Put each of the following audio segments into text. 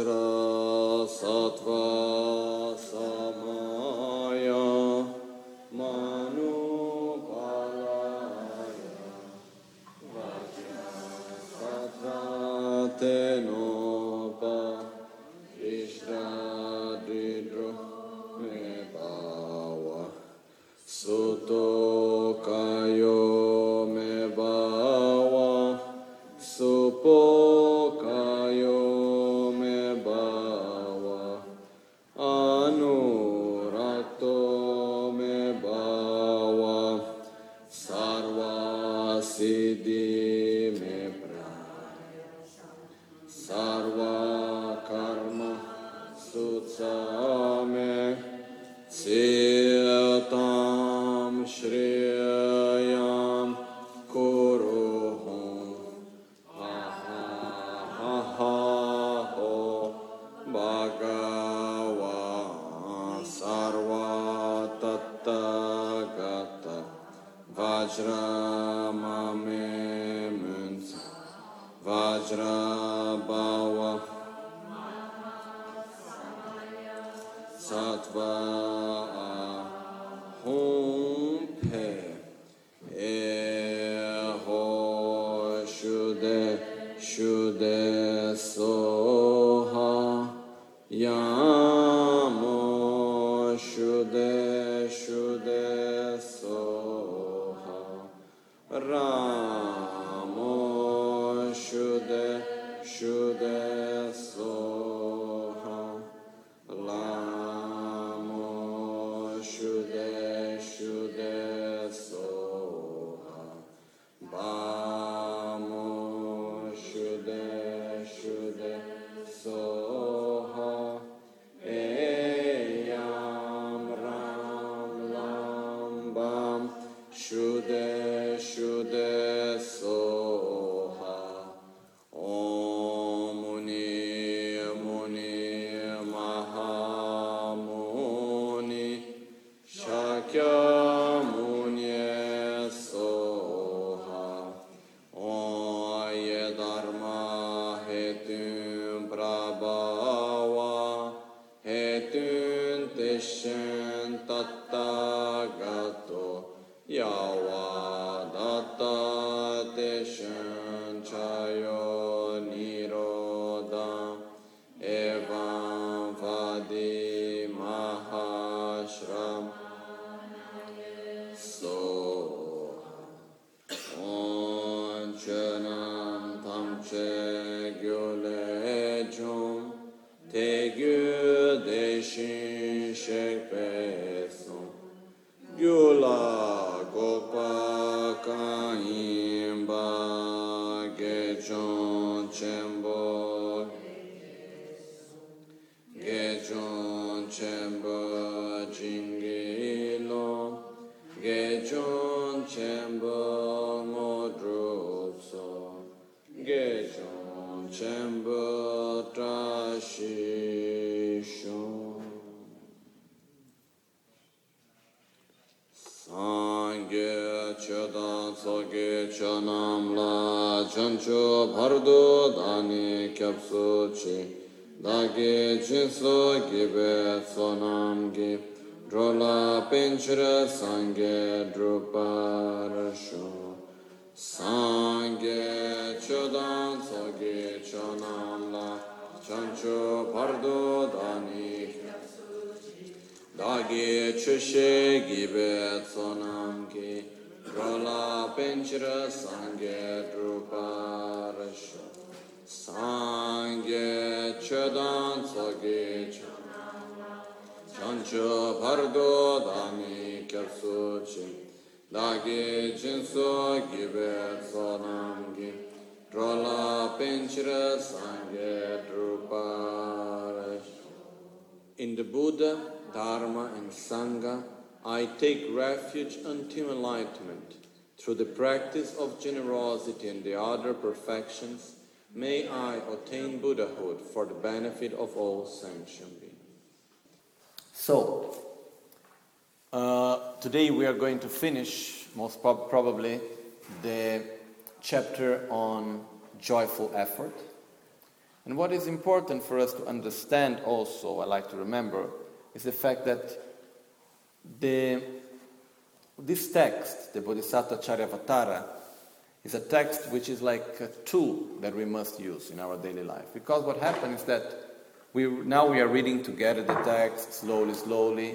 Vajra dani kyapsu chi dagi jinsu gibe sonam gi drola pinchira sange druparashu. Sange chodan sogi chonam la chancho pardo dani dagi chishe gibe sonam gi drola pinchira sange druparashu. Sangye chodan tsogi chancho pardo dami kyapsu chi dagi jinso gibe tsonam ki rola penchira sangye druparasho In the Buddha, Dharma, and Sangha, I take refuge until enlightenment. Through the practice of generosity and the other perfections, may I attain Buddhahood for the benefit of all sentient beings. So, uh, today we are going to finish, most prob- probably, the chapter on joyful effort. And what is important for us to understand also, I like to remember, is the fact that the, this text, the Bodhisattva Charyavatara, is a text which is like a tool that we must use in our daily life. Because what happens is that we, now we are reading together the text slowly, slowly,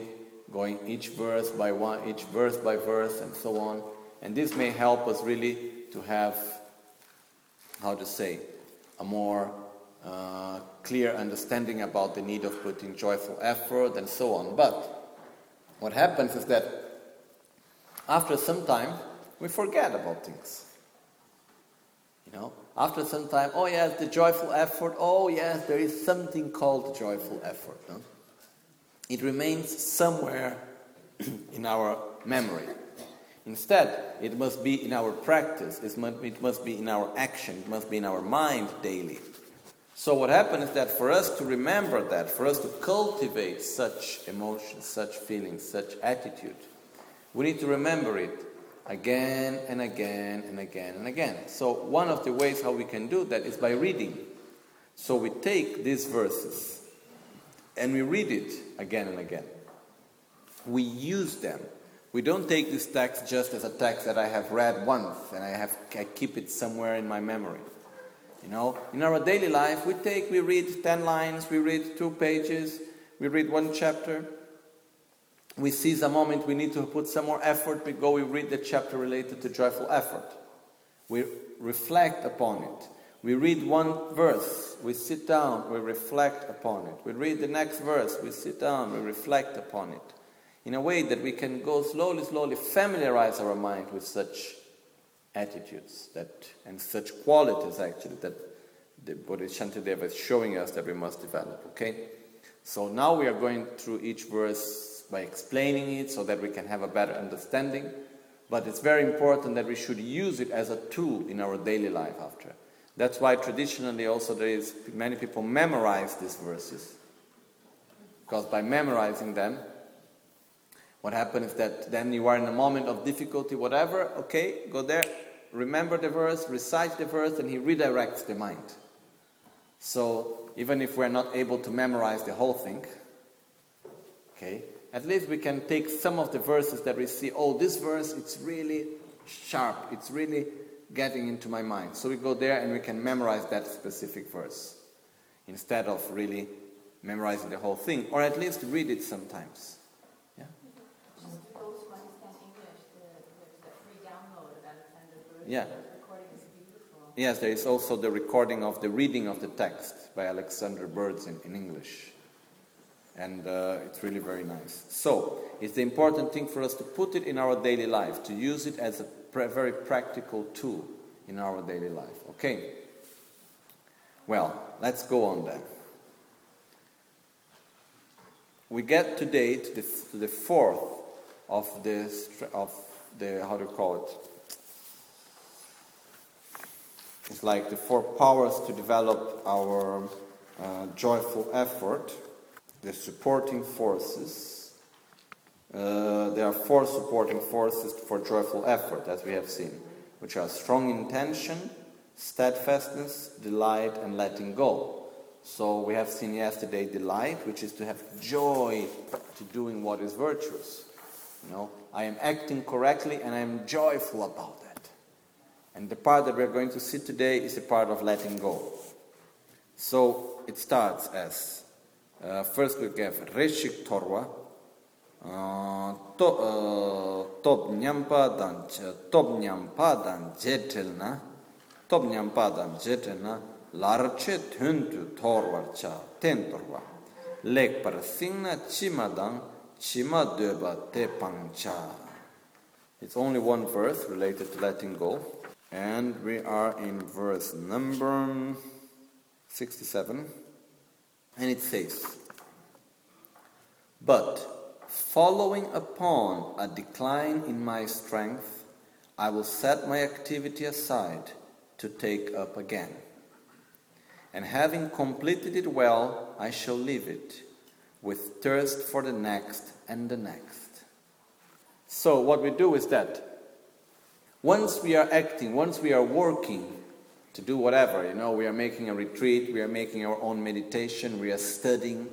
going each verse by one, each verse by verse, and so on. And this may help us really to have, how to say, a more uh, clear understanding about the need of putting joyful effort and so on. But what happens is that after some time, we forget about things. You know, after some time, oh yes, the joyful effort. Oh yes, there is something called joyful effort. No? It remains somewhere in our memory. Instead, it must be in our practice, it must, it must be in our action, it must be in our mind daily. So, what happens is that for us to remember that, for us to cultivate such emotions, such feelings, such attitude, we need to remember it again and again and again and again. So, one of the ways how we can do that is by reading. So, we take these verses and we read it again and again. We use them we don't take this text just as a text that I have read once and I have I keep it somewhere in my memory. You know, in our daily life, we take, we read 10 lines, we read two pages, we read one chapter. We seize a moment, we need to put some more effort, we go, we read the chapter related to joyful effort. We reflect upon it. We read one verse, we sit down, we reflect upon it. We read the next verse, we sit down, we reflect upon it in a way that we can go slowly, slowly familiarize our mind with such attitudes that and such qualities actually that the Bodhisantideva is showing us that we must develop. Okay? So now we are going through each verse by explaining it so that we can have a better understanding. But it's very important that we should use it as a tool in our daily life after. That's why traditionally also there is many people memorize these verses. Because by memorizing them, what happens is that then you are in a moment of difficulty, whatever, okay, go there, remember the verse, recite the verse, and he redirects the mind. So even if we're not able to memorize the whole thing, okay, at least we can take some of the verses that we see, oh, this verse, it's really sharp, it's really getting into my mind. So we go there and we can memorize that specific verse instead of really memorizing the whole thing, or at least read it sometimes. Yeah. Yeah. Yes, there is also the recording of the reading of the text by Alexander Berzin, in English. And uh, it's really very nice. So, it's the important thing for us to put it in our daily life, to use it as a pr- very practical tool in our daily life. Okay? Well, let's go on then. We get to the, to the fourth of the, of the, how do you call it? It's like the four powers to develop our uh, joyful effort, the supporting forces. Uh, there are four supporting forces for joyful effort, as we have seen, which are strong intention, steadfastness, delight, and letting go. So we have seen yesterday delight, which is to have joy to doing what is virtuous. You know, I am acting correctly and I am joyful about it. And the part that we're going to see today is the part of letting go. So it starts as uh, first we have Reshik Torwa, uh, top nyampa dan top nyampa dan jetelna top nyampa dan jetelna larche thuntu torwar cha ten torwa lek par singna chima dang chima deba te pangcha it's only one verse related to letting go and we are in verse number 67. And it says, But following upon a decline in my strength, I will set my activity aside to take up again. And having completed it well, I shall leave it with thirst for the next and the next. So, what we do is that once we are acting, once we are working to do whatever. You know, we are making a retreat, we are making our own meditation, we are studying,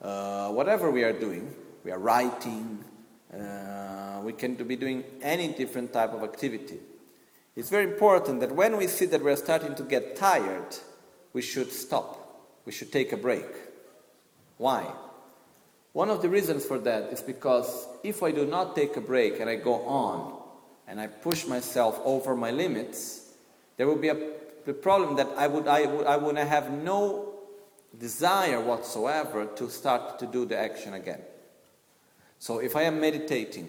uh, whatever we are doing, we are writing, uh, we can be doing any different type of activity. It's very important that when we see that we're starting to get tired, we should stop. We should take a break. Why? One of the reasons for that is because if I do not take a break and I go on and I push myself over my limits, there will be a the problem that I would, I would, I would have no desire whatsoever to start to do the action again. So if I am meditating,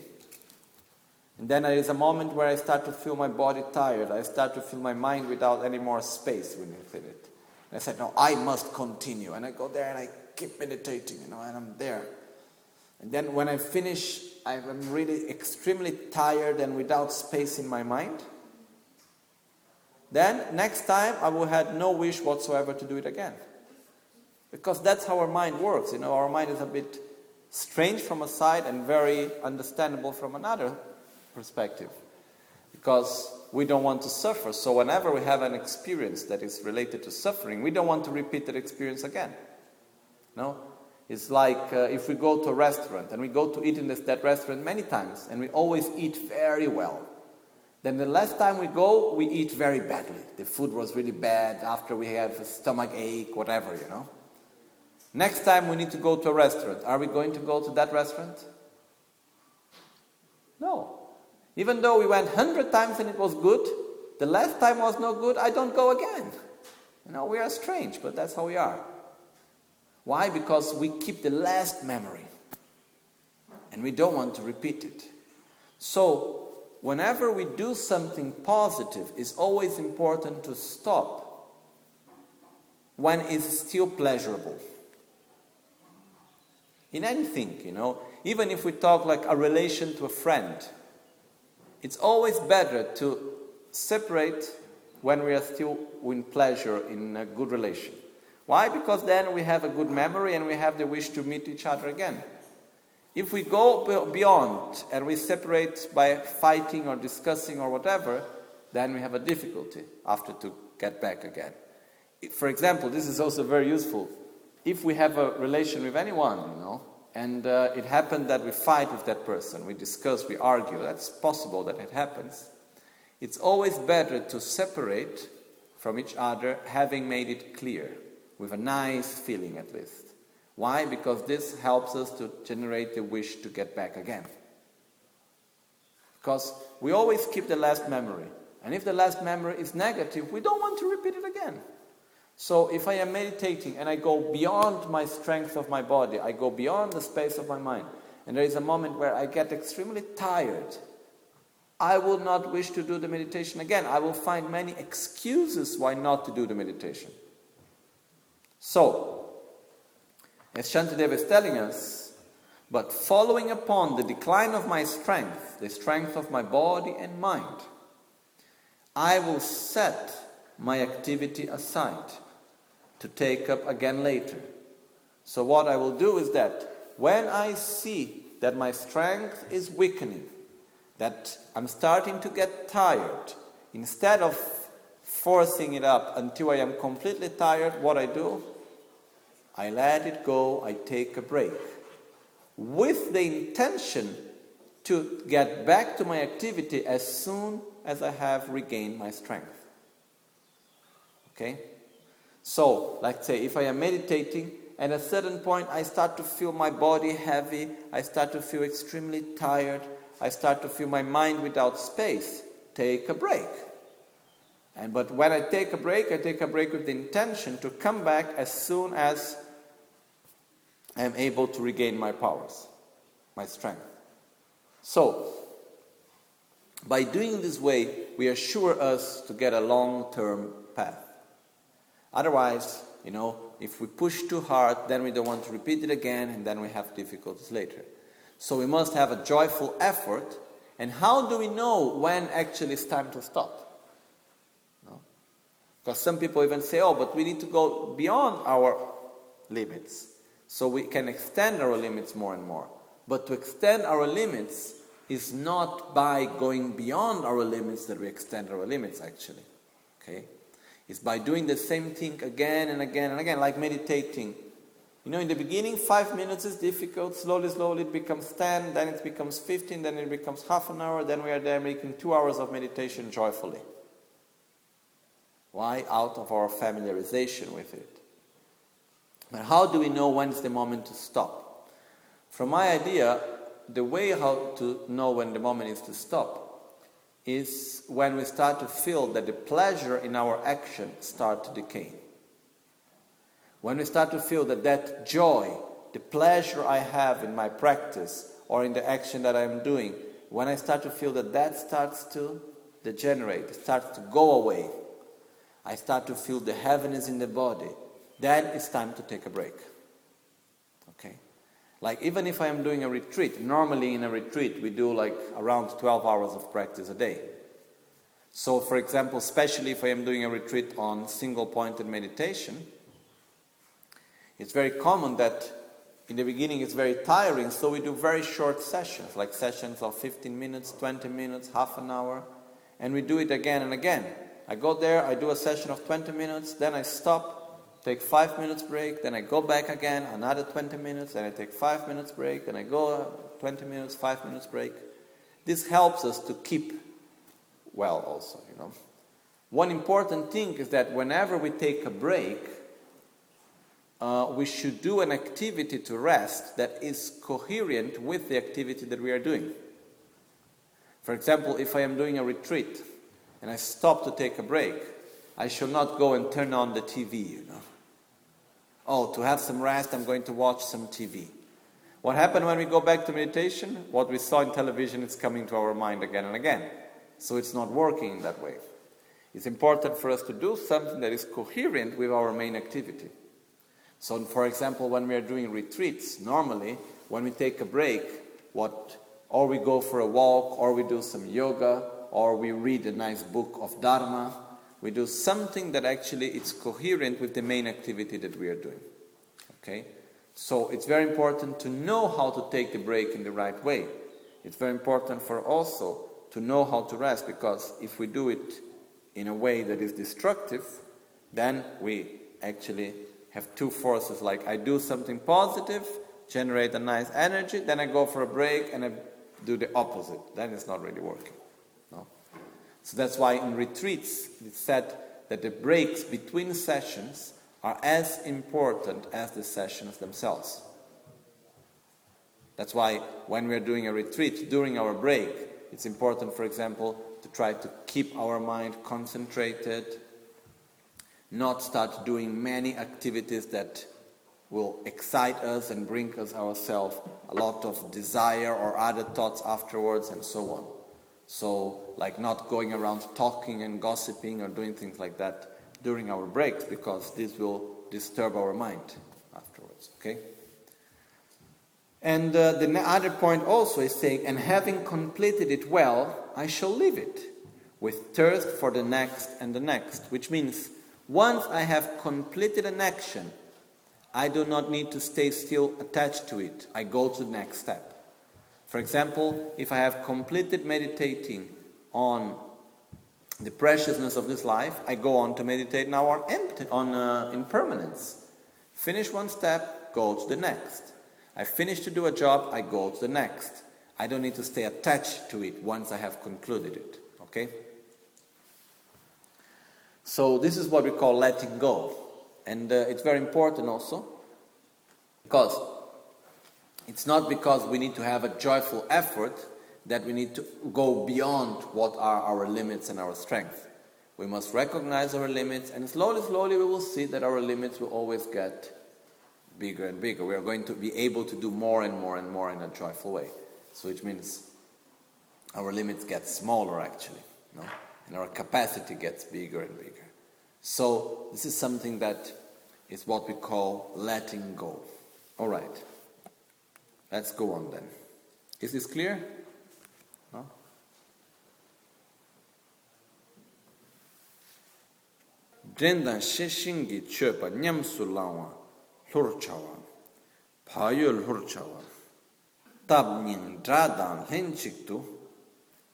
and then there is a moment where I start to feel my body tired, I start to feel my mind without any more space within it. And I said, no, I must continue. And I go there and I keep meditating, you know, and I'm there. And then when I finish, I'm really extremely tired and without space in my mind. Then, next time, I will have no wish whatsoever to do it again. Because that's how our mind works. You know, our mind is a bit strange from a side and very understandable from another perspective. Because we don't want to suffer. So, whenever we have an experience that is related to suffering, we don't want to repeat that experience again. No? It's like uh, if we go to a restaurant and we go to eat in this, that restaurant many times and we always eat very well. Then the last time we go, we eat very badly. The food was really bad. After we have a stomach ache, whatever, you know. Next time we need to go to a restaurant. Are we going to go to that restaurant? No. Even though we went hundred times and it was good, the last time was no good, I don't go again. You know, we are strange, but that's how we are. Why? Because we keep the last memory. And we don't want to repeat it. So whenever we do something positive, it's always important to stop when it's still pleasurable. In anything, you know, even if we talk like a relation to a friend, it's always better to separate when we are still in pleasure in a good relation. Why? Because then we have a good memory and we have the wish to meet each other again. If we go beyond and we separate by fighting or discussing or whatever, then we have a difficulty after to get back again. For example, this is also very useful. If we have a relation with anyone, you know, and uh, it happened that we fight with that person, we discuss, we argue, that's possible that it happens. It's always better to separate from each other, having made it clear, with a nice feeling at least. Why? Because this helps us to generate the wish to get back again. Because we always keep the last memory. And if the last memory is negative, we don't want to repeat it again. So if I am meditating and I go beyond my strength of my body, I go beyond the space of my mind, and there is a moment where I get extremely tired, I will not wish to do the meditation again. I will find many excuses why not to do the meditation. So, as Shantideva is telling us, but following upon the decline of my strength, the strength of my body and mind, I will set my activity aside to take up again later. So, what I will do is that when I see that my strength is weakening, that I'm starting to get tired, instead of forcing it up until I am completely tired, what I do I let it go, I take a break. With the intention to get back to my activity as soon as I have regained my strength. Okay? So, like say, if I am meditating, and at a certain point I start to feel my body heavy, I start to feel extremely tired, I start to feel my mind without space, take a break. And but when I take a break, I take a break with the intention to come back as soon as I am able to regain my powers, my strength. So, by doing this way, we assure us to get a long term path. Otherwise, you know, if we push too hard, then we don't want to repeat it again, and then we have difficulties later. So we must have a joyful effort. And how do we know when actually it's time to stop? No? Because some people even say, oh, but we need to go beyond our limits. So we can extend our limits more and more. But to extend our limits is not by going beyond our limits that we extend our limits, actually. Okay? is by doing the same thing again and again and again, like meditating. You know, in the beginning, five minutes is difficult. Slowly, slowly, it becomes 10, then it becomes 15, then it becomes half an hour, then we are there making two hours of meditation joyfully. Why? Out of our familiarization with it. But how do we know when is the moment to stop? From my idea, the way how to know when the moment is to stop is when we start to feel that the pleasure in our action start to decay. When we start to feel that that joy, the pleasure I have in my practice or in the action that I'm doing, when I start to feel that that starts to degenerate, starts to go away, I start to feel the heaviness in the body, then it's time to take a break. Okay? Like even if I am doing a retreat, normally in a retreat we do like around 12 hours of practice a day. So for example, especially if I am doing a retreat on single pointed meditation, it's very common that in the beginning it's very tiring, so we do very short sessions, like sessions of 15 minutes, 20 minutes, half an hour, and we do it again and again. I go there, I do a session of 20 minutes, then I stop, take 5 minutes break, then I go back again, another 20 minutes, then I take 5 minutes break, then I go 20 minutes, 5 minutes break. This helps us to keep well also, you know. One important thing is that whenever we take a break, uh, we should do an activity to rest that is coherent with the activity that we are doing. For example, if I am doing a retreat and I stop to take a break, I shall not go and turn on the TV, you know. Oh, to have some rest, I'm going to watch some TV. What happened when we go back to meditation? What we saw in television is coming to our mind again and again. So it's not working in that way. It's important for us to do something that is coherent with our main activity. So, for example, when we are doing retreats, normally when we take a break, what, or we go for a walk, or we do some yoga, or we read a nice book of Dharma. We do something that actually is coherent with the main activity that we are doing. Okay? So it's very important to know how to take the break in the right way. It's very important for also to know how to rest because if we do it in a way that is destructive, then we actually have two forces like I do something positive, generate a nice energy, then I go for a break and I do the opposite. Then it's not really working. So that's why in retreats it's said that the breaks between sessions are as important as the sessions themselves. That's why when we're doing a retreat, during our break, it's important, for example, to try to keep our mind concentrated, not start doing many activities that will excite us and bring us ourselves a lot of desire or other thoughts afterwards and so on. So, like not going around talking and gossiping or doing things like that during our breaks because this will disturb our mind afterwards. Okay? And uh, the other point also is saying, and having completed it well, I shall leave it with thirst for the next and the next, which means once I have completed an action, I do not need to stay still attached to it. I go to the next step. For example, if I have completed meditating on the preciousness of this life, I go on to meditate now on, empty, on uh, impermanence. Finish one step, go to the next. I finish to do a job, I go to the next. I don't need to stay attached to it once I have concluded it. Okay? So, this is what we call letting go. And uh, it's very important also because it's not because we need to have a joyful effort that we need to go beyond what are our limits and our strength. We must recognize our limits, and slowly, slowly, we will see that our limits will always get bigger and bigger. We are going to be able to do more and more and more in a joyful way. So, which means our limits get smaller actually, no? and our capacity gets bigger and bigger. So, this is something that is what we call letting go. All right. Let's go on then. Is this clear? No? Drendan sheshingi chöpa nyamsu lawa lhur chawa, payo lhur chawa. Tab nying dradan henchik tu,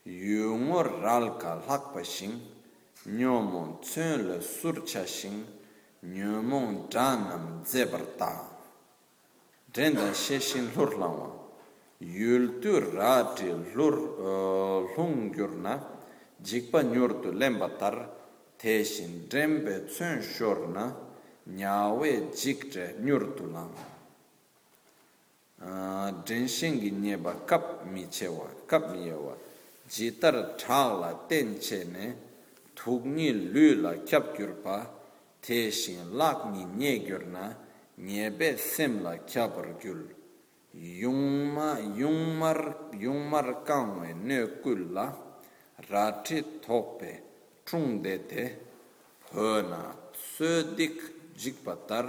yungo ralka lakpa shing, nyomon tsön le sur cha shing, nyomon dranam zebar taa. drendan sheshin lor langwa yultu rati lor eh, lung gyurna jikpa nyurtu lemba tar. Teshin drenbe tsun shorna nyawe jikche nyurtu langwa eh, drenshingi nyeba kap mi chewa kap mi yewa. Jitar thang la ten che ne. Thugni lu la kyap gyurpa teshin lak ni nye gyurna nyebe semla kyapar gyul yungma yungmar yungmar kangwe ne kulla rati thope chungde te hona södik jikpatar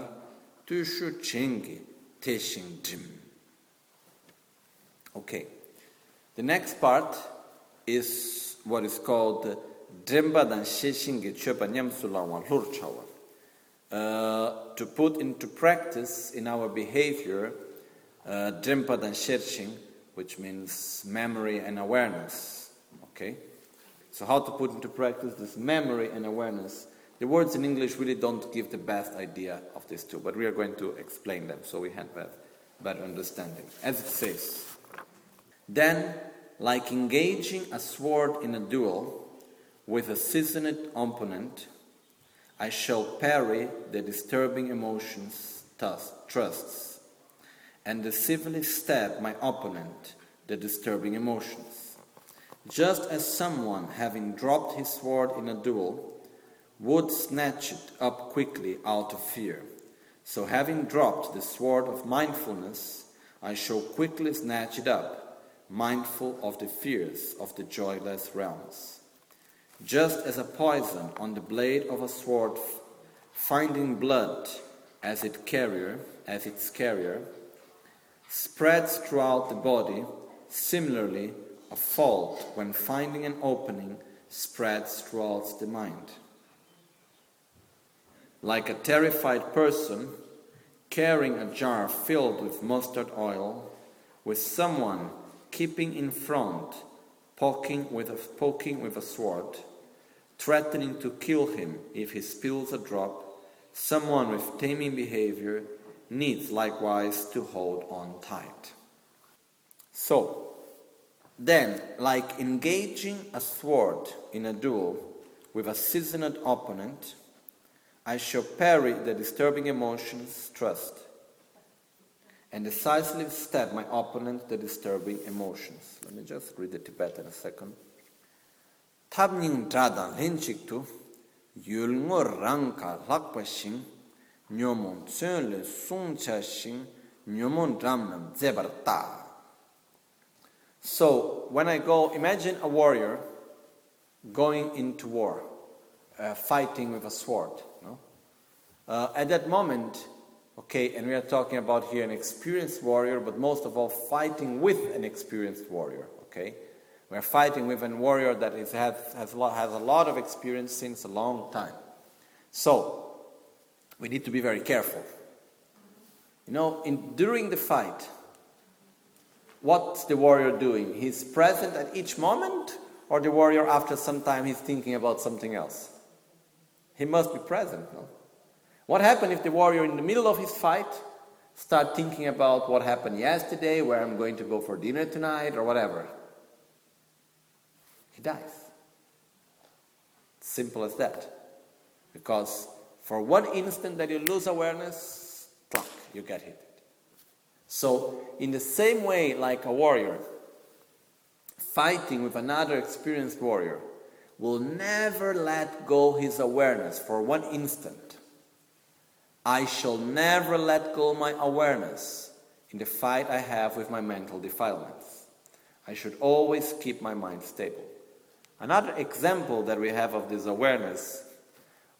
tüshu chengi teshin jim okay the next part is what is called dremba dan sheshin ge chepa nyam sulawan lur chawa uh, to put into practice in our behavior uh, dan sheshin which means memory and awareness okay? So how to put into practice this memory and awareness? The words in english really don't give the best idea of these two but we are going to explain them so we have a better understanding. As it says then like engaging a sword in a duel with a seasoned opponent, I shall parry the disturbing emotions, trusts, and decisively stab my opponent, the disturbing emotions. Just as someone, having dropped his sword in a duel, would snatch it up quickly out of fear, so having dropped the sword of mindfulness, I shall quickly snatch it up mindful of the fears of the joyless realms. Just as a poison on the blade of a sword, finding blood as its carrier, as its carrier, spreads throughout the body, similarly, a fault when finding an opening spreads throughout the mind. Like a terrified person carrying a jar filled with mustard oil, with someone keeping in front, poking with a, poking with a sword, threatening to kill him if he spills a drop, someone with taming behavior needs likewise to hold on tight. So, then, like engaging a sword in a duel with a seasoned opponent, I shall parry the disturbing emotions, trust, and decisively stab my opponent the disturbing emotions. Let me just read the Tibetan a second. Tabning trada lenchik tu yulngo rangka lakpa shing nyomon tsun le sungcha shing nyomon ramnam zebar ta. So when I go, imagine a warrior going into war, uh, fighting with a sword. No? Uh, at that moment, Okay, and we are talking about here an experienced warrior, but most of all, fighting with an experienced warrior. Okay, we're fighting with a warrior that is, has, has, a lot, has a lot of experience since a long time. So, we need to be very careful. You know, in, during the fight, what's the warrior doing? He's present at each moment, or the warrior, after some time, he's thinking about something else? He must be present, no? What happened if the warrior, in the middle of his fight, start thinking about what happened yesterday, where I'm going to go for dinner tonight, or whatever? He dies. Simple as that. Because for one instant that you lose awareness, pluck, you get hit. So, in the same way, like a warrior fighting with another experienced warrior will never let go his awareness for one instant I shall never let go my awareness in the fight I have with my mental defilements. I should always keep my mind stable. Another example that we have of this awareness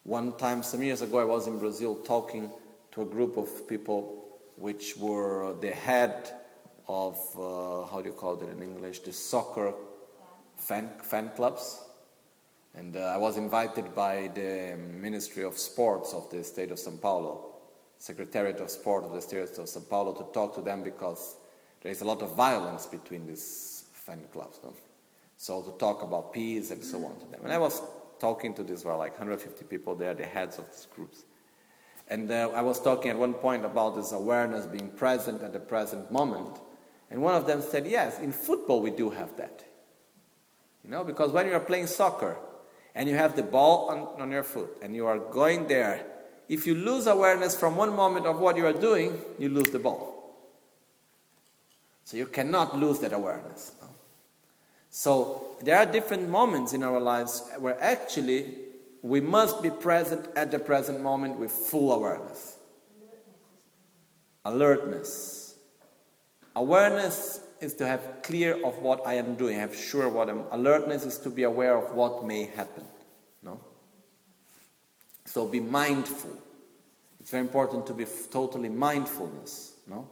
one time, some years ago, I was in Brazil talking to a group of people which were the head of, uh, how do you call it in English, the soccer fan, fan clubs. And uh, I was invited by the Ministry of Sports of the state of Sao Paulo, Secretariat of Sport of the state of Sao Paulo, to talk to them because there is a lot of violence between these fan clubs. No? So to talk about peace and so on to them. And I was talking to these were like 150 people there, the heads of these groups. And uh, I was talking at one point about this awareness being present at the present moment. And one of them said, Yes, in football we do have that. You know, because when you are playing soccer and you have the ball on, on your foot and you are going there, if you lose awareness from one moment of what you are doing, you lose the ball. So you cannot lose that awareness. So there are different moments in our lives where actually we must be present at the present moment with full awareness. Alertness. Awareness is to have clear of what I am doing, have sure what I'm. Alertness is to be aware of what may happen. No. So be mindful. It's very important to be totally mindfulness. No.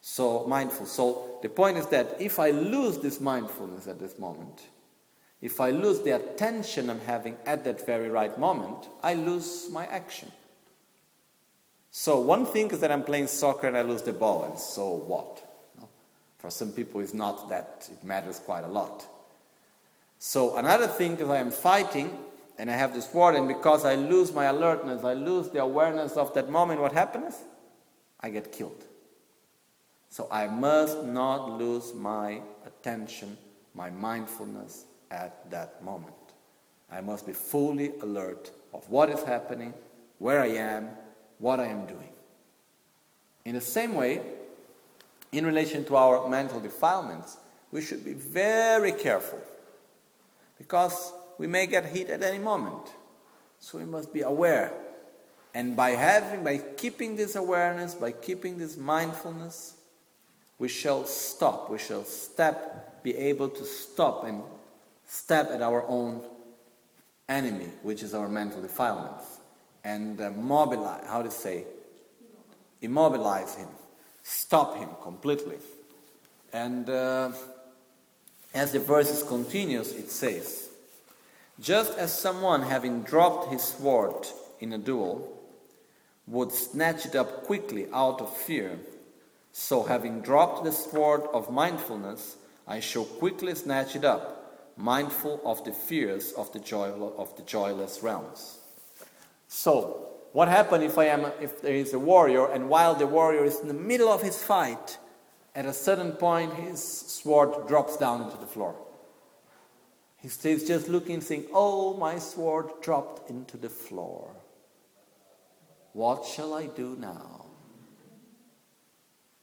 So mindful. So the point is that if I lose this mindfulness at this moment, if I lose the attention I'm having at that very right moment, I lose my action. So one thing is that I'm playing soccer and I lose the ball, and so what? For some people, it's not that it matters quite a lot. So another thing is I am fighting and I have this word, and because I lose my alertness, I lose the awareness of that moment, what happens? I get killed. So I must not lose my attention, my mindfulness at that moment. I must be fully alert of what is happening, where I am, what I am doing. In the same way, in relation to our mental defilements, we should be very careful because we may get hit at any moment. So we must be aware. And by having, by keeping this awareness, by keeping this mindfulness, we shall stop, we shall step, be able to stop and step at our own enemy, which is our mental defilements, and uh, mobilize, how to say, immobilize him, stop him completely. And uh, as the verses continues, it says, just as someone having dropped his sword in a duel would snatch it up quickly out of fear, so, having dropped the sword of mindfulness, I shall quickly snatch it up, mindful of the fears of the, joy, of the joyless realms. So, what happens if I am if there is a warrior and while the warrior is in the middle of his fight, at a certain point his sword drops down into the floor. He stays just looking, saying, Oh, my sword dropped into the floor. What shall I do now?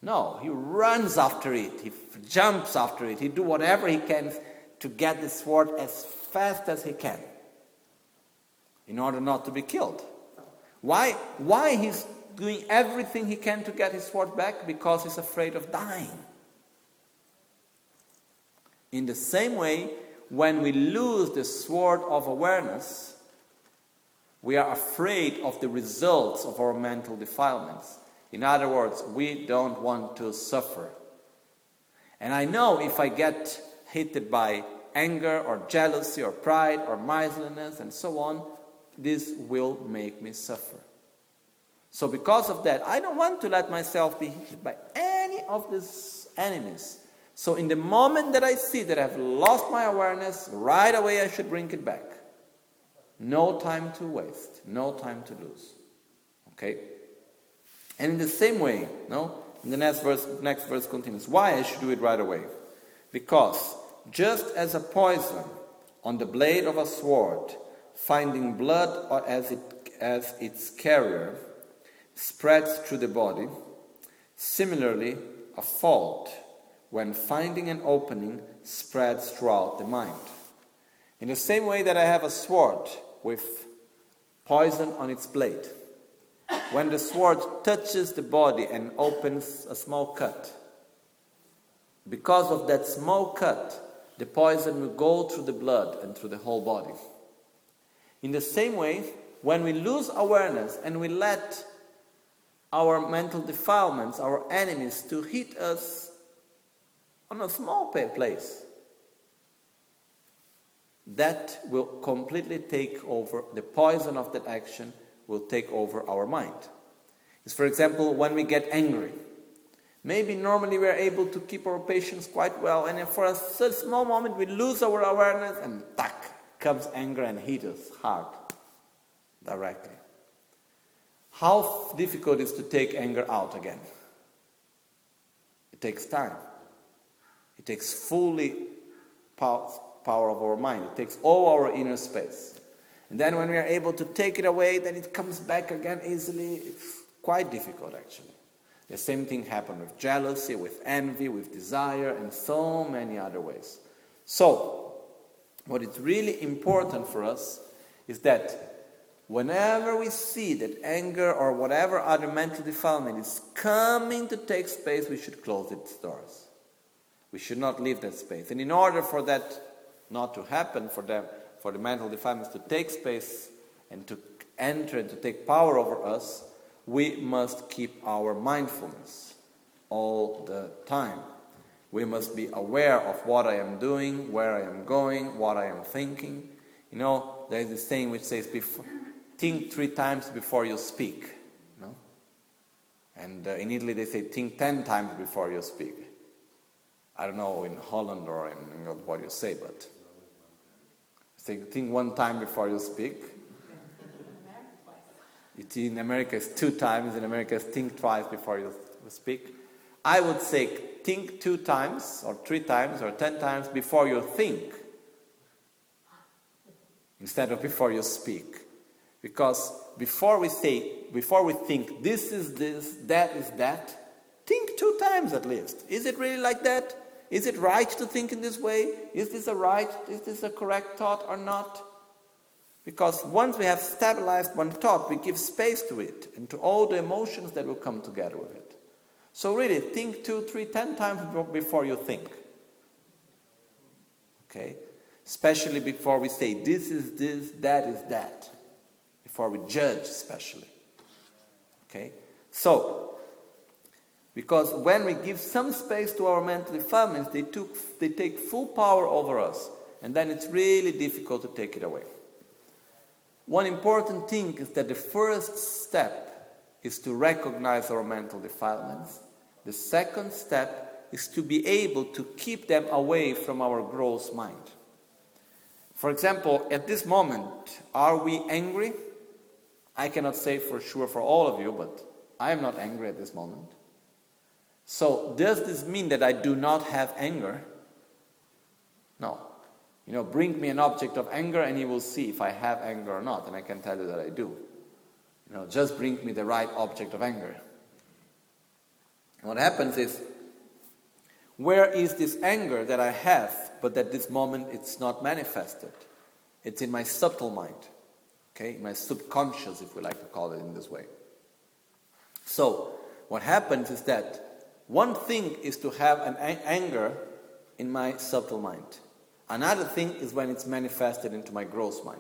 No, he runs after it, he jumps after it, he do whatever he can to get the sword as fast as he can in order not to be killed. Why? Why he's doing everything he can to get his sword back? Because he's afraid of dying. In the same way, when we lose the sword of awareness, we are afraid of the results of our mental defilements. In other words, we don't want to suffer. And I know if I get hit by anger or jealousy or pride or miserliness and so on, this will make me suffer. So, because of that, I don't want to let myself be hit by any of these enemies. So, in the moment that I see that I've lost my awareness, right away I should bring it back. No time to waste, no time to lose. Okay? And in the same way, no? In the next verse, next verse continues. Why I should do it right away? Because just as a poison on the blade of a sword, finding blood or as, it, as its carrier, spreads through the body, similarly, a fault, when finding an opening, spreads throughout the mind. In the same way that I have a sword with poison on its blade, when the sword touches the body and opens a small cut. Because of that small cut, the poison will go through the blood and through the whole body. In the same way, when we lose awareness and we let our mental defilements, our enemies, to hit us on a small place, that will completely take over the poison of that action will take over our mind. It's, for example, when we get angry. Maybe normally we are able to keep our patience quite well, and for a small moment we lose our awareness and tack, comes anger and hits us hard, directly. How difficult is to take anger out again? It takes time. It takes fully power, power of our mind. It takes all our inner space. And then when we are able to take it away, then it comes back again easily. It's quite difficult actually. The same thing happened with jealousy, with envy, with desire, and so many other ways. So, what is really important for us is that whenever we see that anger or whatever other mental defilement is coming to take space, we should close its doors. We should not leave that space. And in order for that not to happen, for them, for the mental defilements to take space and to enter and to take power over us, we must keep our mindfulness all the time. We must be aware of what I am doing, where I am going, what I am thinking. You know, there is this saying which says, think three times before you speak. Know? And uh, in Italy they say, think ten times before you speak. I don't know in Holland or in England what you say, but think, think one time before you speak in America it's two times, in America it's think twice before you speak. I would say think two times, or three times, or ten times before you think, instead of before you speak. Because before we say, before we think this is this, that is that, think two times at least. Is it really like that? Is it right to think in this way? Is this a right? Is this a correct thought or not? Because once we have stabilized one thought, we give space to it and to all the emotions that will come together with it. So, really, think two, three, ten times before you think. Okay? Especially before we say, this is this, that is that. Before we judge, especially. Okay? So, because when we give some space to our mental defilements, they, took, they take full power over us. And then it's really difficult to take it away. One important thing is that the first step is to recognize our mental defilements. The second step is to be able to keep them away from our gross mind. For example, at this moment, are we angry? I cannot say for sure for all of you, but I am not angry at this moment. So, does this mean that I do not have anger? No. You know, bring me an object of anger and you will see if I have anger or not, and I can tell you that I do. You know, just bring me the right object of anger. What happens is, where is this anger that I have, but at this moment it's not manifested? It's in my subtle mind, okay, my subconscious, if we like to call it in this way. So, what happens is that one thing is to have an anger in my subtle mind. Another thing is when it's manifested into my gross mind.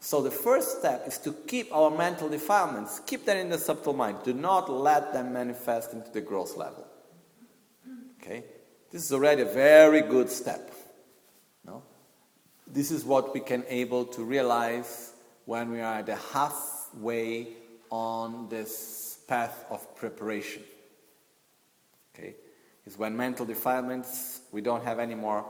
So the first step is to keep our mental defilements, keep them in the subtle mind. Do not let them manifest into the gross level. Okay? This is already a very good step. No? This is what we can able to realize when we are at the halfway on this path of preparation. Okay? Is when mental defilements, we don't have any more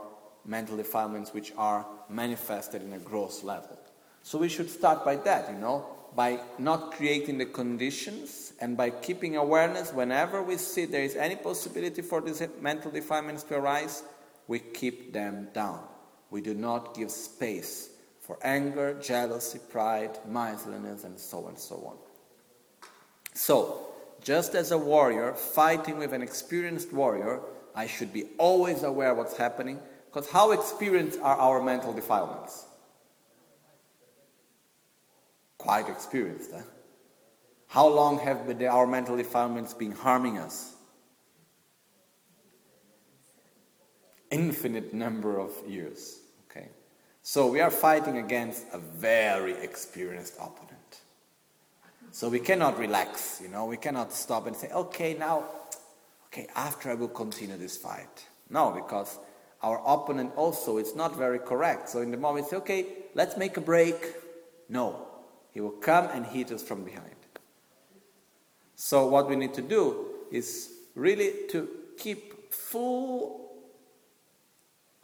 mental defilements which are manifested in a gross level. So we should start by that, you know, by not creating the conditions and by keeping awareness whenever we see there is any possibility for these mental defilements to arise, we keep them down. We do not give space for anger, jealousy, pride, miserliness, and so on and so on. So, just as a warrior fighting with an experienced warrior, I should be always aware what's happening because how experienced are our mental defilements? Quite experienced, eh? How long have our mental defilements been harming us? Infinite number of years. Okay. So we are fighting against a very experienced opponent. So we cannot relax, you know, we cannot stop and say, okay, now, okay, after I will continue this fight. No, because our opponent also it's not very correct. So in the moment, say, okay, let's make a break. No, he will come and hit us from behind. So what we need to do is really to keep full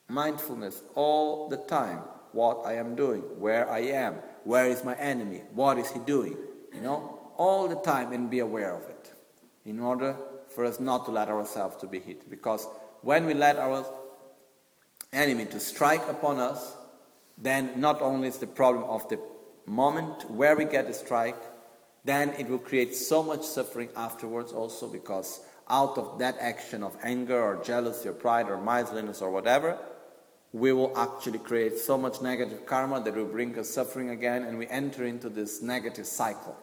mindfulness all the time what I am doing, where I am, where is my enemy, what is he doing, you know, all the time and be aware of it in order for us not to let ourselves to be hit. Because when we let our enemy to strike upon us, then not only is the problem of the moment where we get a strike, then it will create so much suffering afterwards also because out of that action of anger or jealousy or pride or miserliness or whatever, we will actually create so much negative karma that will bring us suffering again and we enter into this negative cycle.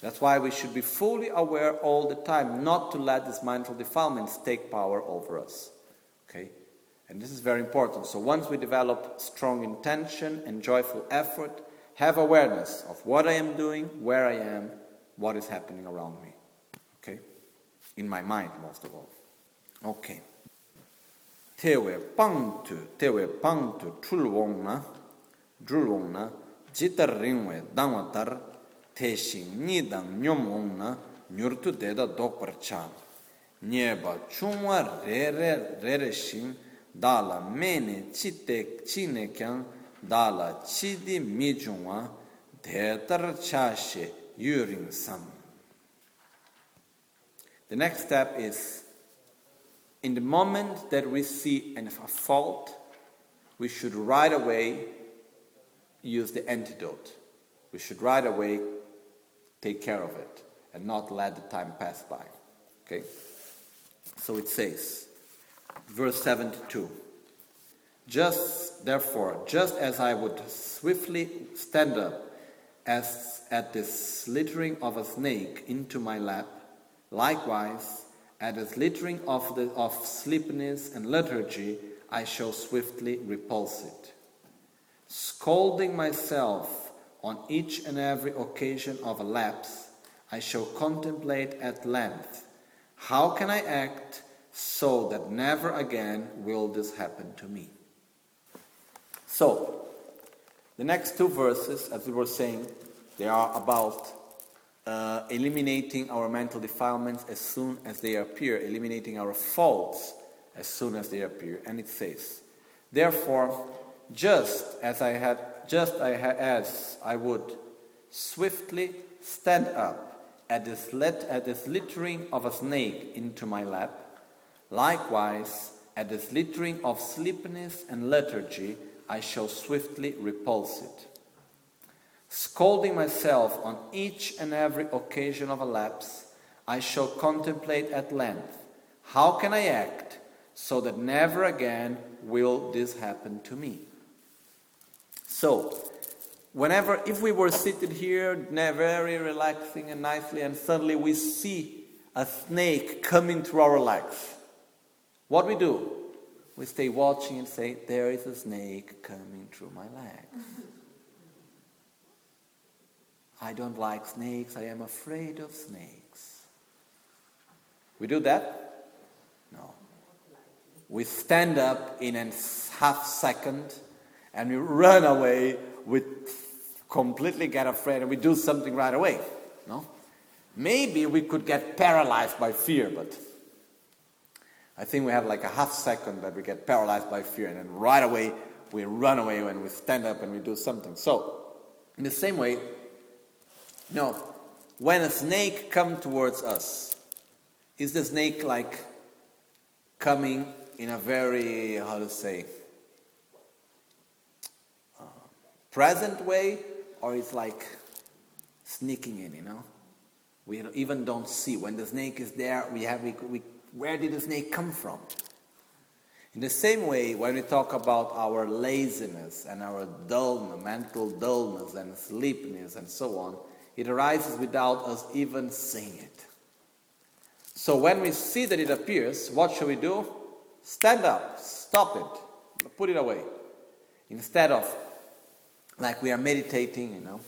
That's why we should be fully aware all the time not to let these mindful defilements take power over us. Okay? And this is very important. So once we develop strong intention and joyful effort, have awareness of what I am doing, where I am, what is happening around me. Okay? In my mind, most of all. Okay. Tewe pangtu, tewe pangtu chulwongna, drulwongna, jitar ringwe dangwatar, teshin nidang nyomongna, nyurtu deda dokpar chan. Nyeba chungwa re re re re shing, dāla mēne chī tek chī ne kyāng dāla chī di mī chūngwa dētar chā she yu sam. The next step is in the moment that we see a fault, we should right away use the antidote. We should right away take care of it and not let the time pass by. Okay? So it says, verse 72. Just therefore, just as I would swiftly stand up as at the slithering of a snake into my lap, likewise at the slithering of, the, of sleepiness and lethargy, I shall swiftly repulse it. Scolding myself on each and every occasion of a lapse, I shall contemplate at length how can I act so that never again will this happen to me. So, the next two verses, as we were saying, they are about uh, eliminating our mental defilements as soon as they appear, eliminating our faults as soon as they appear. And it says, Therefore, just as I had, just I had, as I would swiftly stand up at the, slit, at the slithering of a snake into my lap, Likewise, at the slithering of sleepiness and lethargy, I shall swiftly repulse it. Scolding myself on each and every occasion of a lapse, I shall contemplate at length how can I act so that never again will this happen to me. So, whenever, if we were seated here, very relaxing and nicely, and suddenly we see a snake coming through our legs, what we do? We stay watching and say, There is a snake coming through my legs. I don't like snakes, I am afraid of snakes. We do that? No. We stand up in a half second and we run away, we completely get afraid and we do something right away. No? Maybe we could get paralyzed by fear, but I think we have like a half second that we get paralyzed by fear, and then right away we run away when we stand up and we do something. So, in the same way, you know, when a snake comes towards us, is the snake like coming in a very, how to say, uh, present way, or it's like sneaking in, you know? We even don't see. When the snake is there, we, have, we, we where did the snake come from? In the same way, when we talk about our laziness and our dullness, mental dullness and sleepiness and so on, it arises without us even seeing it. So when we see that it appears, what should we do? Stand up, stop it, put it away. Instead of like we are meditating, you know,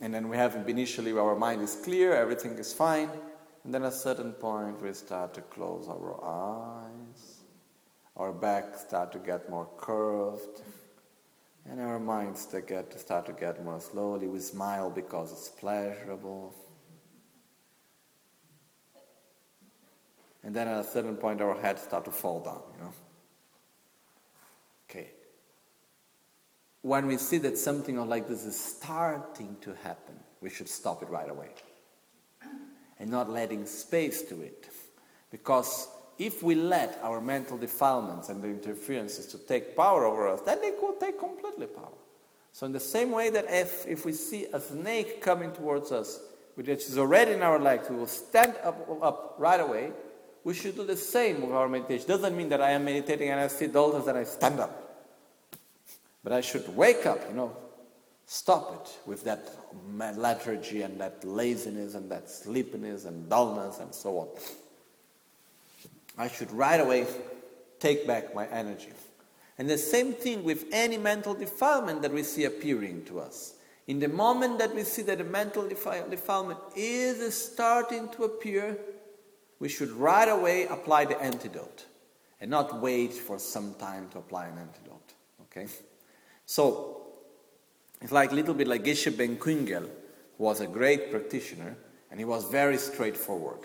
and then we have initially our mind is clear, everything is fine and then at a certain point, we start to close our eyes, our back start to get more curved, and our minds get to start to get more slowly. We smile because it's pleasurable. And then at a certain point, our heads start to fall down, you know. Okay. when we see that something like this is starting to happen, we should stop it right away and not letting space to it. Because if we let our mental defilements and the interferences to take power over us, then they will take completely power. So in the same way that if, if we see a snake coming towards us, which is already in our legs, we will stand up, up right away. We should do the same with our meditation. Doesn't mean that I am meditating and I see dolphins and I stand up. But I should wake up, you know, stop it with that lethargy and that laziness and that sleepiness and dullness and so on. I should right away take back my energy. And the same thing with any mental defilement that we see appearing to us. In the moment that we see that a mental defilement is starting to appear, we should right away apply the antidote and not wait for some time to apply an antidote. Okay? So, it's like a little bit like Geshe Ben Gungyal, was a great practitioner, and he was very straightforward.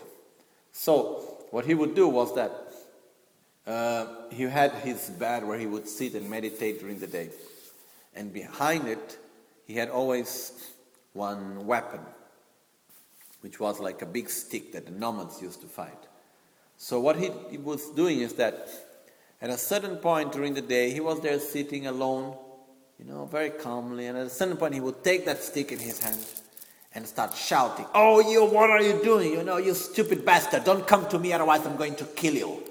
So, what he would do was that uh, he had his bed where he would sit and meditate during the day. And behind it, he had always one weapon, which was like a big stick that the nomads used to fight. So, what he, he was doing is that at a certain point during the day, he was there sitting alone, you know, very calmly. And at a certain point, he would take that stick in his hand and start shouting, Oh, you, what are you doing? You know, you stupid bastard, don't come to me, otherwise I'm going to kill you.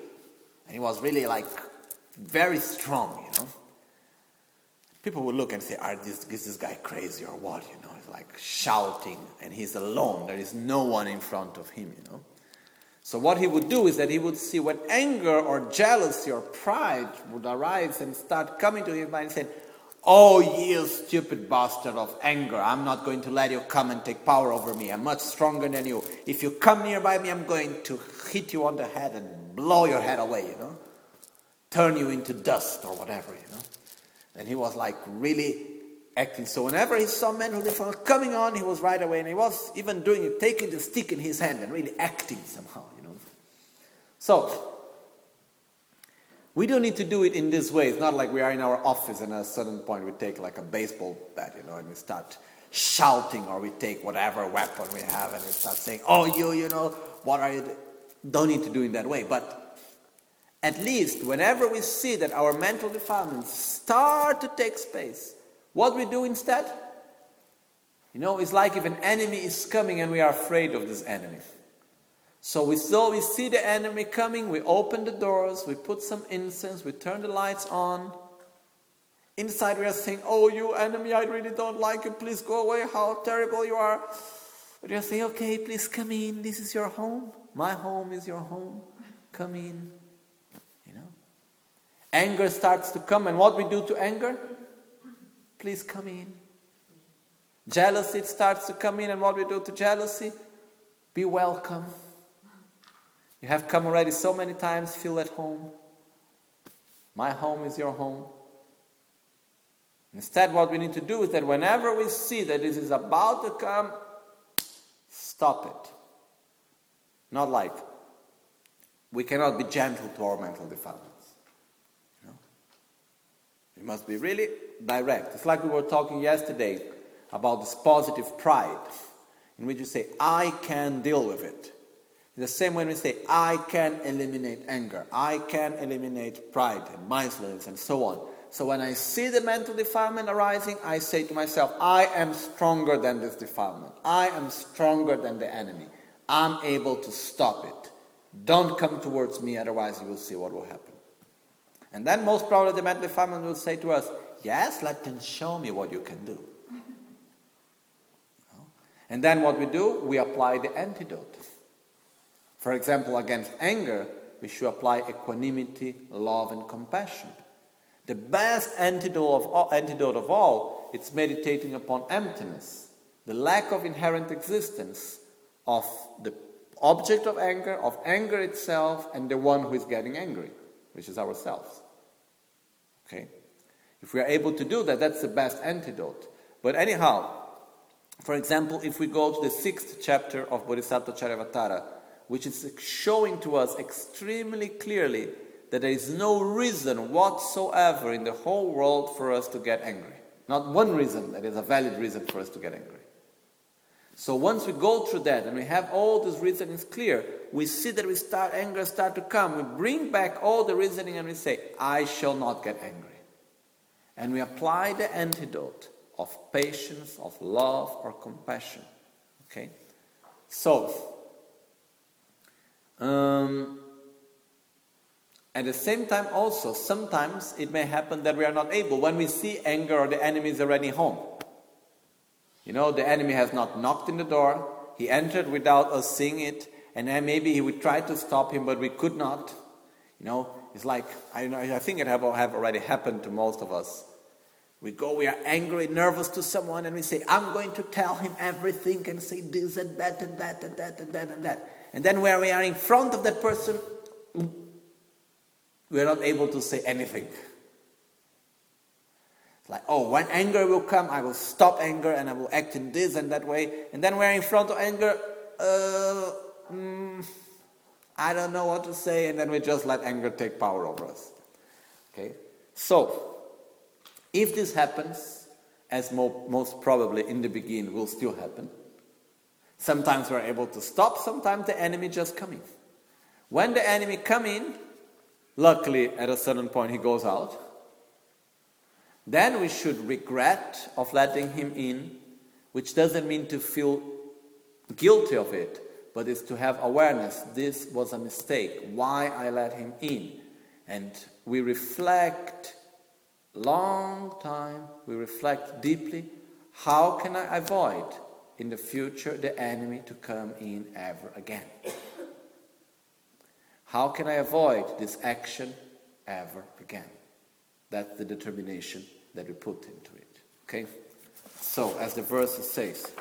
And he was really like very strong, you know. People would look and say, Are this, is this guy crazy or what? You know, he's like shouting and he's alone. There is no one in front of him, you know. So what he would do is that he would see when anger or jealousy or pride would arise and start coming to his mind and say, Oh, you stupid bastard of anger, I'm not going to let you come and take power over me. I'm much stronger than you. If you come nearby me, I'm going to hit you on the head and blow your head away, you know? Turn you into dust or whatever, you know? And he was like really acting. So whenever he saw mental defilement coming on, he was right away. And he was even doing it, taking the stick in his hand and really acting somehow, you know? So, we don't need to do it in this way. It's not like we are in our office and at a certain point we take like a baseball bat, you know, and we start shouting or we take whatever weapon we have and we start saying, oh, you, you know, what are you? Doing? Don't need to do it that way. But at least whenever we see that our mental defilements start to take space, what we do instead? You know, it's like if an enemy is coming and we are afraid of this enemy. So we saw we see the enemy coming, we open the doors, we put some incense, we turn the lights on. Inside we are saying, Oh you enemy, I really don't like you, please go away, how terrible you are. But you say, Okay, please come in, this is your home. My home is your home. Come in. You know? Anger starts to come, and what we do to anger? Please come in. Jealousy starts to come in, and what we do to jealousy? Be welcome. You have come already so many times, feel at home. My home is your home. Instead, what we need to do is that whenever we see that this is about to come, stop it. Not like we cannot be gentle to our mental defilements. You know? We must be really direct. It's like we were talking yesterday about this positive pride, in which you say, I can deal with it. The same way we say, I can eliminate anger, I can eliminate pride and mindfulness and so on. So when I see the mental defilement arising, I say to myself, I am stronger than this defilement. I am stronger than the enemy. I'm able to stop it. Don't come towards me, otherwise you will see what will happen. And then most probably the mental defilement will say to us, Yes, let them show me what you can do. And then what we do, we apply the antidote. For example, against anger, we should apply equanimity, love, and compassion. The best antidote of all, antidote of all it's meditating upon emptiness, the lack of inherent existence of the object of anger, of anger itself, and the one who is getting angry, which is ourselves. Okay? If we are able to do that, that's the best antidote. But anyhow, for example, if we go to the sixth chapter of Bodhisattva Charyavatara, which is showing to us extremely clearly that there is no reason whatsoever in the whole world for us to get angry. Not one reason that is a valid reason for us to get angry. So once we go through that and we have all these reasonings clear, we see that we start anger start to come. We bring back all the reasoning and we say, I shall not get angry. And we apply the antidote of patience, of love, or compassion. Okay? So, um, at the same time, also, sometimes it may happen that we are not able. When we see anger or the enemy is already home, you know, the enemy has not knocked in the door, he entered without us seeing it, and then maybe he would try to stop him, but we could not. You know, it's like, I, I think it have, have already happened to most of us. We go, we are angry, nervous to someone, and we say, I'm going to tell him everything and say this and that and that and that and that and that. And then when we are in front of that person, we are not able to say anything. Like, oh, when anger will come, I will stop anger and I will act in this and that way. And then we're in front of anger, uh, mm, I don't know what to say, and then we just let anger take power over us. Okay? So, if this happens, as mo- most probably in the beginning will still happen, sometimes we're able to stop, sometimes the enemy just comes in. When the enemy come in, luckily at a certain point he goes out, then we should regret of letting him in, which doesn't mean to feel guilty of it, but is to have awareness. This was a mistake. Why I let him in? And we reflect long time, we reflect deeply. How can I avoid in the future the enemy to come in ever again? How can I avoid this action ever again? That's the determination that we put into it. Okay? So, as the verse says,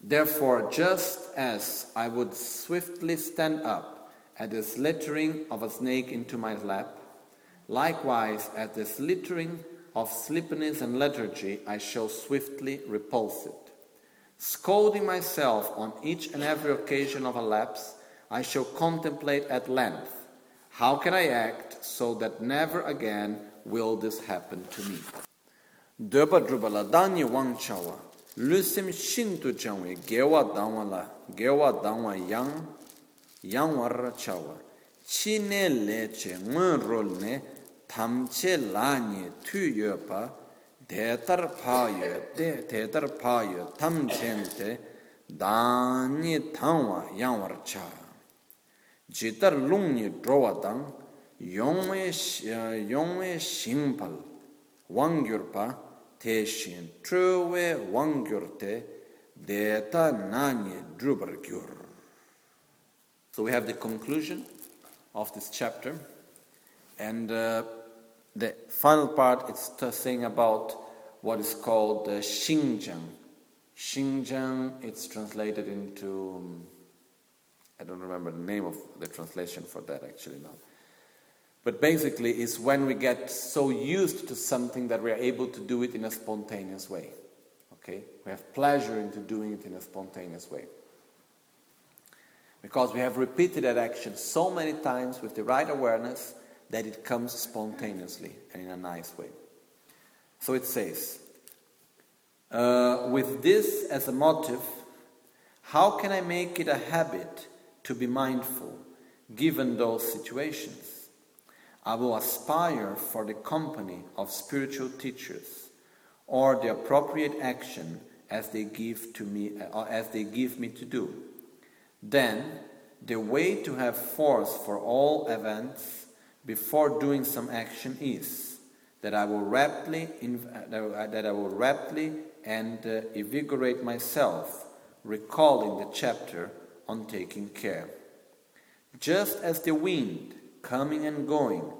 Therefore, just as I would swiftly stand up at the slithering of a snake into my lap, likewise at the slithering of sleepiness and lethargy, I shall swiftly repulse it. Scolding myself on each and every occasion of a lapse, I shall contemplate at length how can I act so that never again will this happen to me? Döba drubala danyi wang chawa, lusim shintu changwe gewa dangwa la, gewa dangwa yang, yang warra chawa, chi ne le che ngun rol ne, tam che la nye tu yo pa, 대달 파여 때 대달 파여 탐쳔테 다니 탕와 양와차. 지터 룽니 드로와당 용외 용외 싱발 왕규르파 대신 트웨 왕규르테 데타 나니 드르버규르. So we have the conclusion of this chapter. And uh, the final part is saying about what is called the shinjang. shinjang, it's translated into um, I don't remember the name of the translation for that actually now. But basically, it's when we get so used to something that we are able to do it in a spontaneous way. Okay? We have pleasure into doing it in a spontaneous way. Because we have repeated that action so many times with the right awareness that it comes spontaneously and in a nice way. So it says, uh, with this as a motive, how can I make it a habit to be mindful given those situations. I will aspire for the company of spiritual teachers or the appropriate action as they give to me uh, as they give me to do. Then the way to have force for all events before doing some action is that I will rapidly uh, that I will rapidly and uh, invigorate myself recalling the chapter on taking care. Just as the wind, coming and going,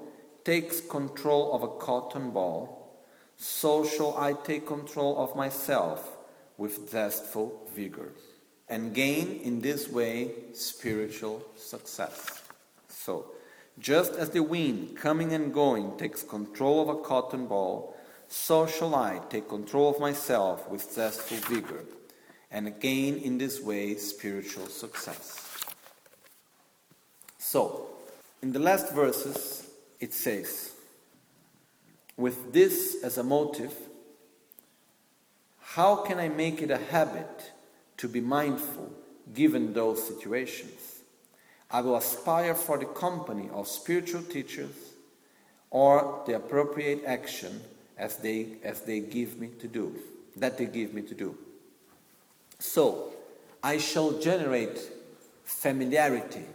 takes control of a cotton ball, so shall I take control of myself with zestful vigor and gain in this way spiritual success. So, just as the wind coming and going takes control of a cotton ball, so shall I take control of myself with zestful vigor and gain in this way spiritual success. So, in the last verses, it says, with this as a motive, How can I make it a habit to be mindful given those situations? I will aspire for the company of spiritual teachers or the appropriate action as they, as they give me to do, that they give me to do. So, I shall generate familiarity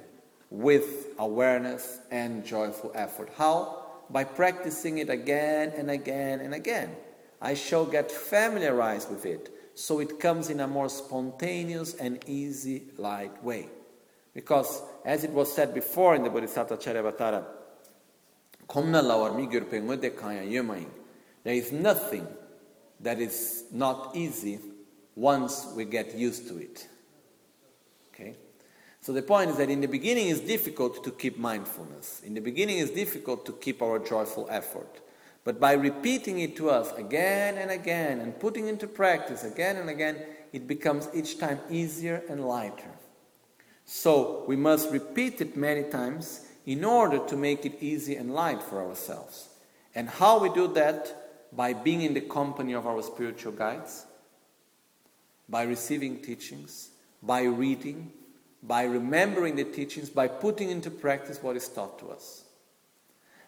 with awareness and joyful effort. How? By practicing it again and again and again. I shall get familiarized with it so it comes in a more spontaneous and easy, light way. Because, as it was said before in the Bodhisattva Charyavatara, there is nothing that is not easy once we get used to it. Okay? So the point is that in the beginning it's difficult to keep mindfulness. In the beginning it's difficult to keep our joyful effort. But by repeating it to us again and again and putting into practice again and again, it becomes each time easier and lighter. So we must repeat it many times in order to make it easy and light for ourselves. And how we do that? By being in the company of our spiritual guides, by receiving teachings, by reading, by remembering the teachings, by putting into practice what is taught to us.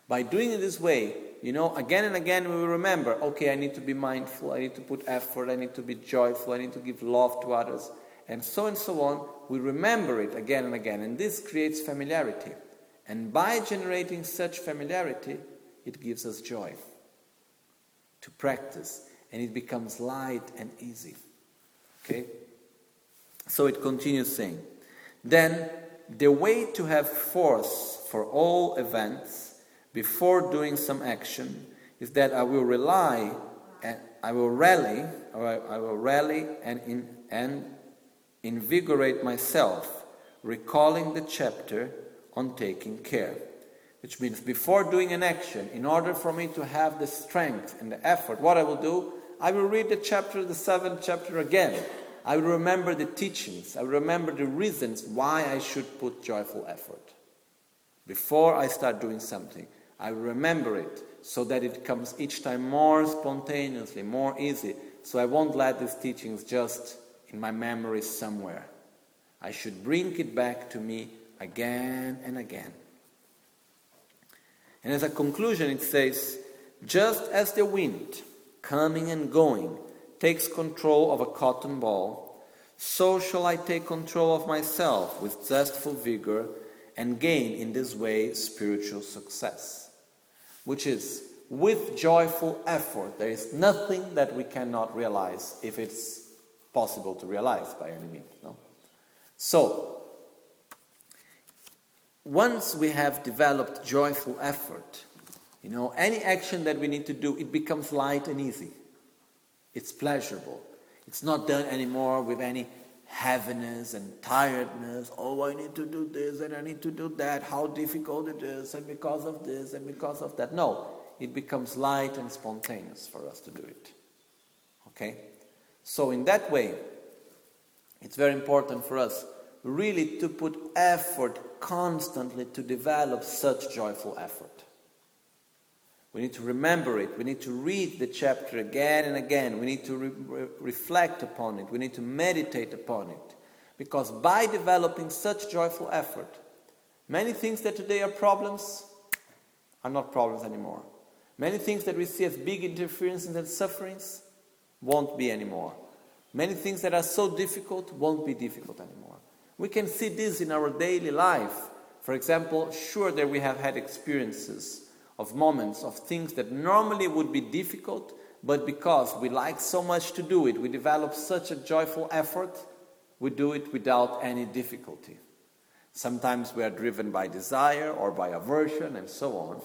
By doing it this way, you know, again and again we will remember okay, I need to be mindful, I need to put effort, I need to be joyful, I need to give love to others, and so and so on. We remember it again and again, and this creates familiarity. And by generating such familiarity, it gives us joy to practice, and it becomes light and easy. Okay? So it continues saying, then the way to have force for all events before doing some action is that I will rely and I will rally, or I, I will rally and, in, and invigorate myself, recalling the chapter on taking care. Which means before doing an action, in order for me to have the strength and the effort, what I will do, I will read the chapter, the seventh chapter again. I will remember the teachings. I will remember the reasons why I should put joyful effort. Before I start doing something, I will remember it so that it comes each time more spontaneously, more easy. So I won't let these teachings just in my memory somewhere. I should bring it back to me again and again. And as a conclusion, it says, just as the wind, coming and going, takes control of a cotton ball, so shall I take control of myself with zestful vigor and gain in this way spiritual success. Which is, with joyful effort, there is nothing that we cannot realize if it's possible to realize by any means. No? So, once we have developed joyful effort, you know, any action that we need to do, it becomes light and easy. It's pleasurable. It's not done anymore with any heaviness and tiredness. Oh, I need to do this and I need to do that. How difficult it is, and because of this and because of that. No, it becomes light and spontaneous for us to do it. Okay? So, in that way, it's very important for us really to put effort constantly to develop such joyful effort. We need to remember it. We need to read the chapter again and again. We need to re- reflect upon it. We need to meditate upon it. Because by developing such joyful effort, many things that today are problems are not problems anymore. Many things that we see as big interferences and sufferings won't be anymore. Many things that are so difficult won't be difficult anymore. We can see this in our daily life. For example, sure that we have had experiences of moments of things that normally would be difficult, but because we like so much to do it, we develop such a joyful effort, we do it without any difficulty. Sometimes we are driven by desire or by aversion and so on.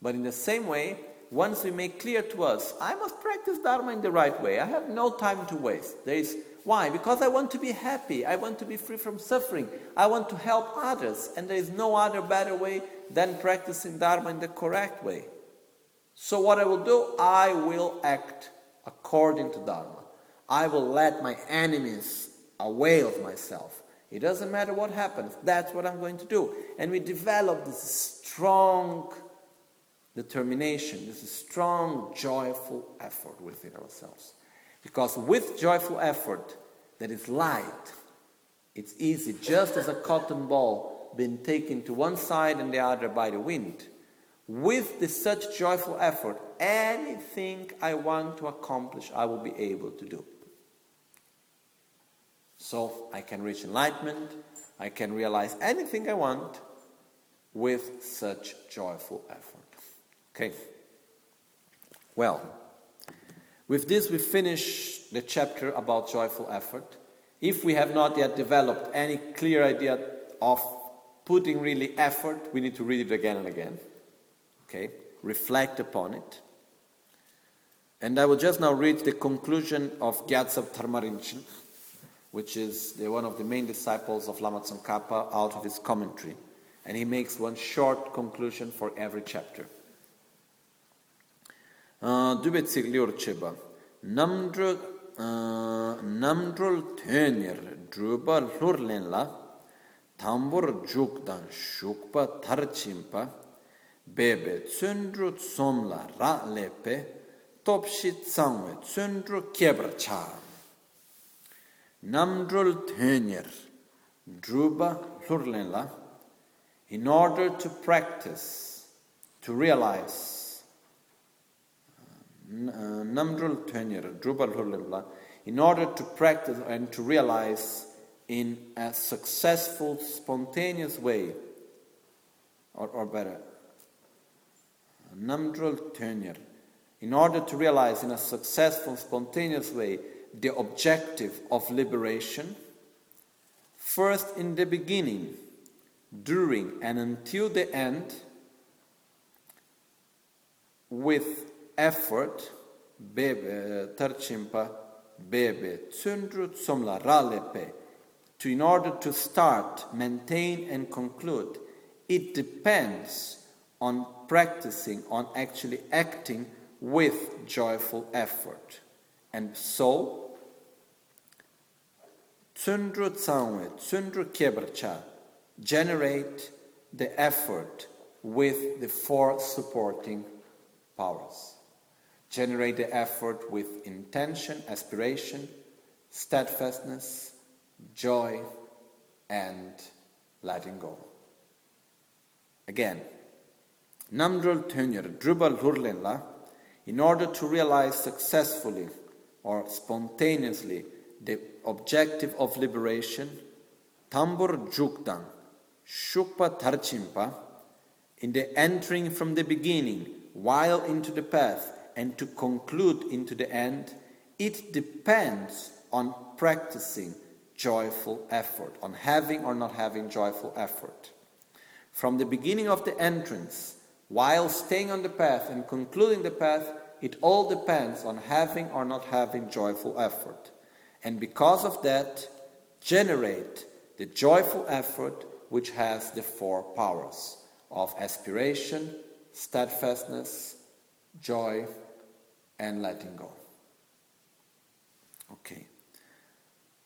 But in the same way, once we make clear to us, I must practice Dharma in the right way. I have no time to waste. There is why? Because I want to be happy. I want to be free from suffering. I want to help others. And there is no other better way than practicing Dharma in the correct way. So, what I will do, I will act according to Dharma. I will let my enemies away of myself. It doesn't matter what happens, that's what I'm going to do. And we develop this strong determination, this strong, joyful effort within ourselves. Because with joyful effort, that is light. It's easy, just as a cotton ball being taken to one side and the other by the wind. With this, such joyful effort, anything I want to accomplish, I will be able to do. So I can reach enlightenment, I can realize anything I want with such joyful effort. Okay. Well, with this we finish the chapter about joyful effort. If we have not yet developed any clear idea of putting really effort, we need to read it again and again. Okay? Reflect upon it. And I will just now read the conclusion of Gyaltsab Dharma-Rinchen, which is the, one of the main disciples of Lama Tsongkhapa out of his commentary. And he makes one short conclusion for every chapter. dube liur cheba namdru namdrul tönir druba lurlen la tambur jukdan shukpa tarchimpa bebe tsundru tsomla ra lepe topshi tsangwe tsundru kebra cha namdrul tönir druba lurlen la in order to practice to realize Uh, Namdrul Tenyer, Drupal Hurlimla, in order to practice and to realize in a successful, spontaneous way, or, or better, Namdrul Tenyer, in order to realize in a successful, spontaneous way the objective of liberation, first in the beginning, during, and until the end, with effort bebe tarchimpa bebe tsundru tsomla ralepe to in order to start maintain and conclude it depends on practicing on actually acting with joyful effort. And so tsundru tsangwe tsundru kebrcha generate the effort with the four supporting powers generate the effort with intention, aspiration, steadfastness, joy, and letting go. Again, Namdrul Tönyer, Drubal Hurlenla, in order to realize successfully or spontaneously the objective of liberation, Tambur Jukdan, Shukpa Tarchimpa, in the entering from the beginning, while into the path, and to conclude into the end, it depends on practicing joyful effort, on having or not having joyful effort. From the beginning of the entrance, while staying on the path and concluding the path, it all depends on having or not having joyful effort. And because of that, generate the joyful effort which has the four powers of aspiration, steadfastness, joy, and letting go. Okay.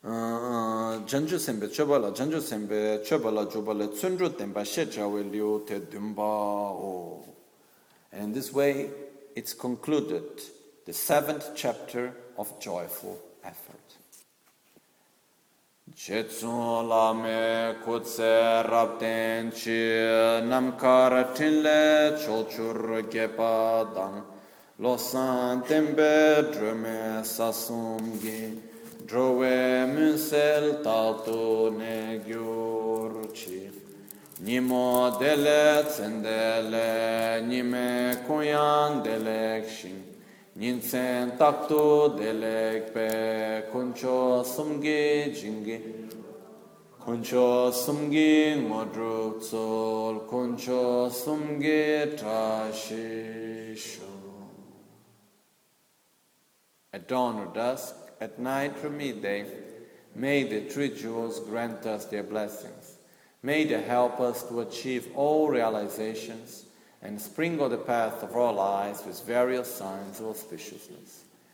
janju sembe chobala janju sembe chobala jubala tsundru temba she jawe liu te dumba o and in this way it's concluded the seventh chapter of joyful effort Chetsun lame kutse rabden chi namkar tinle cholchur gepa dang. Lo losan tembe drume sasum gi drowe munsel tatu ne gyur chi. Nimo dele tsendele nime koyan delek shin jingi. Kuncho sumgi ngodru tsol kuncho sumgi trashisho at dawn or dusk, at night or midday, may the three jewels grant us their blessings. May they help us to achieve all realizations and sprinkle the path of our lives with various signs of auspiciousness.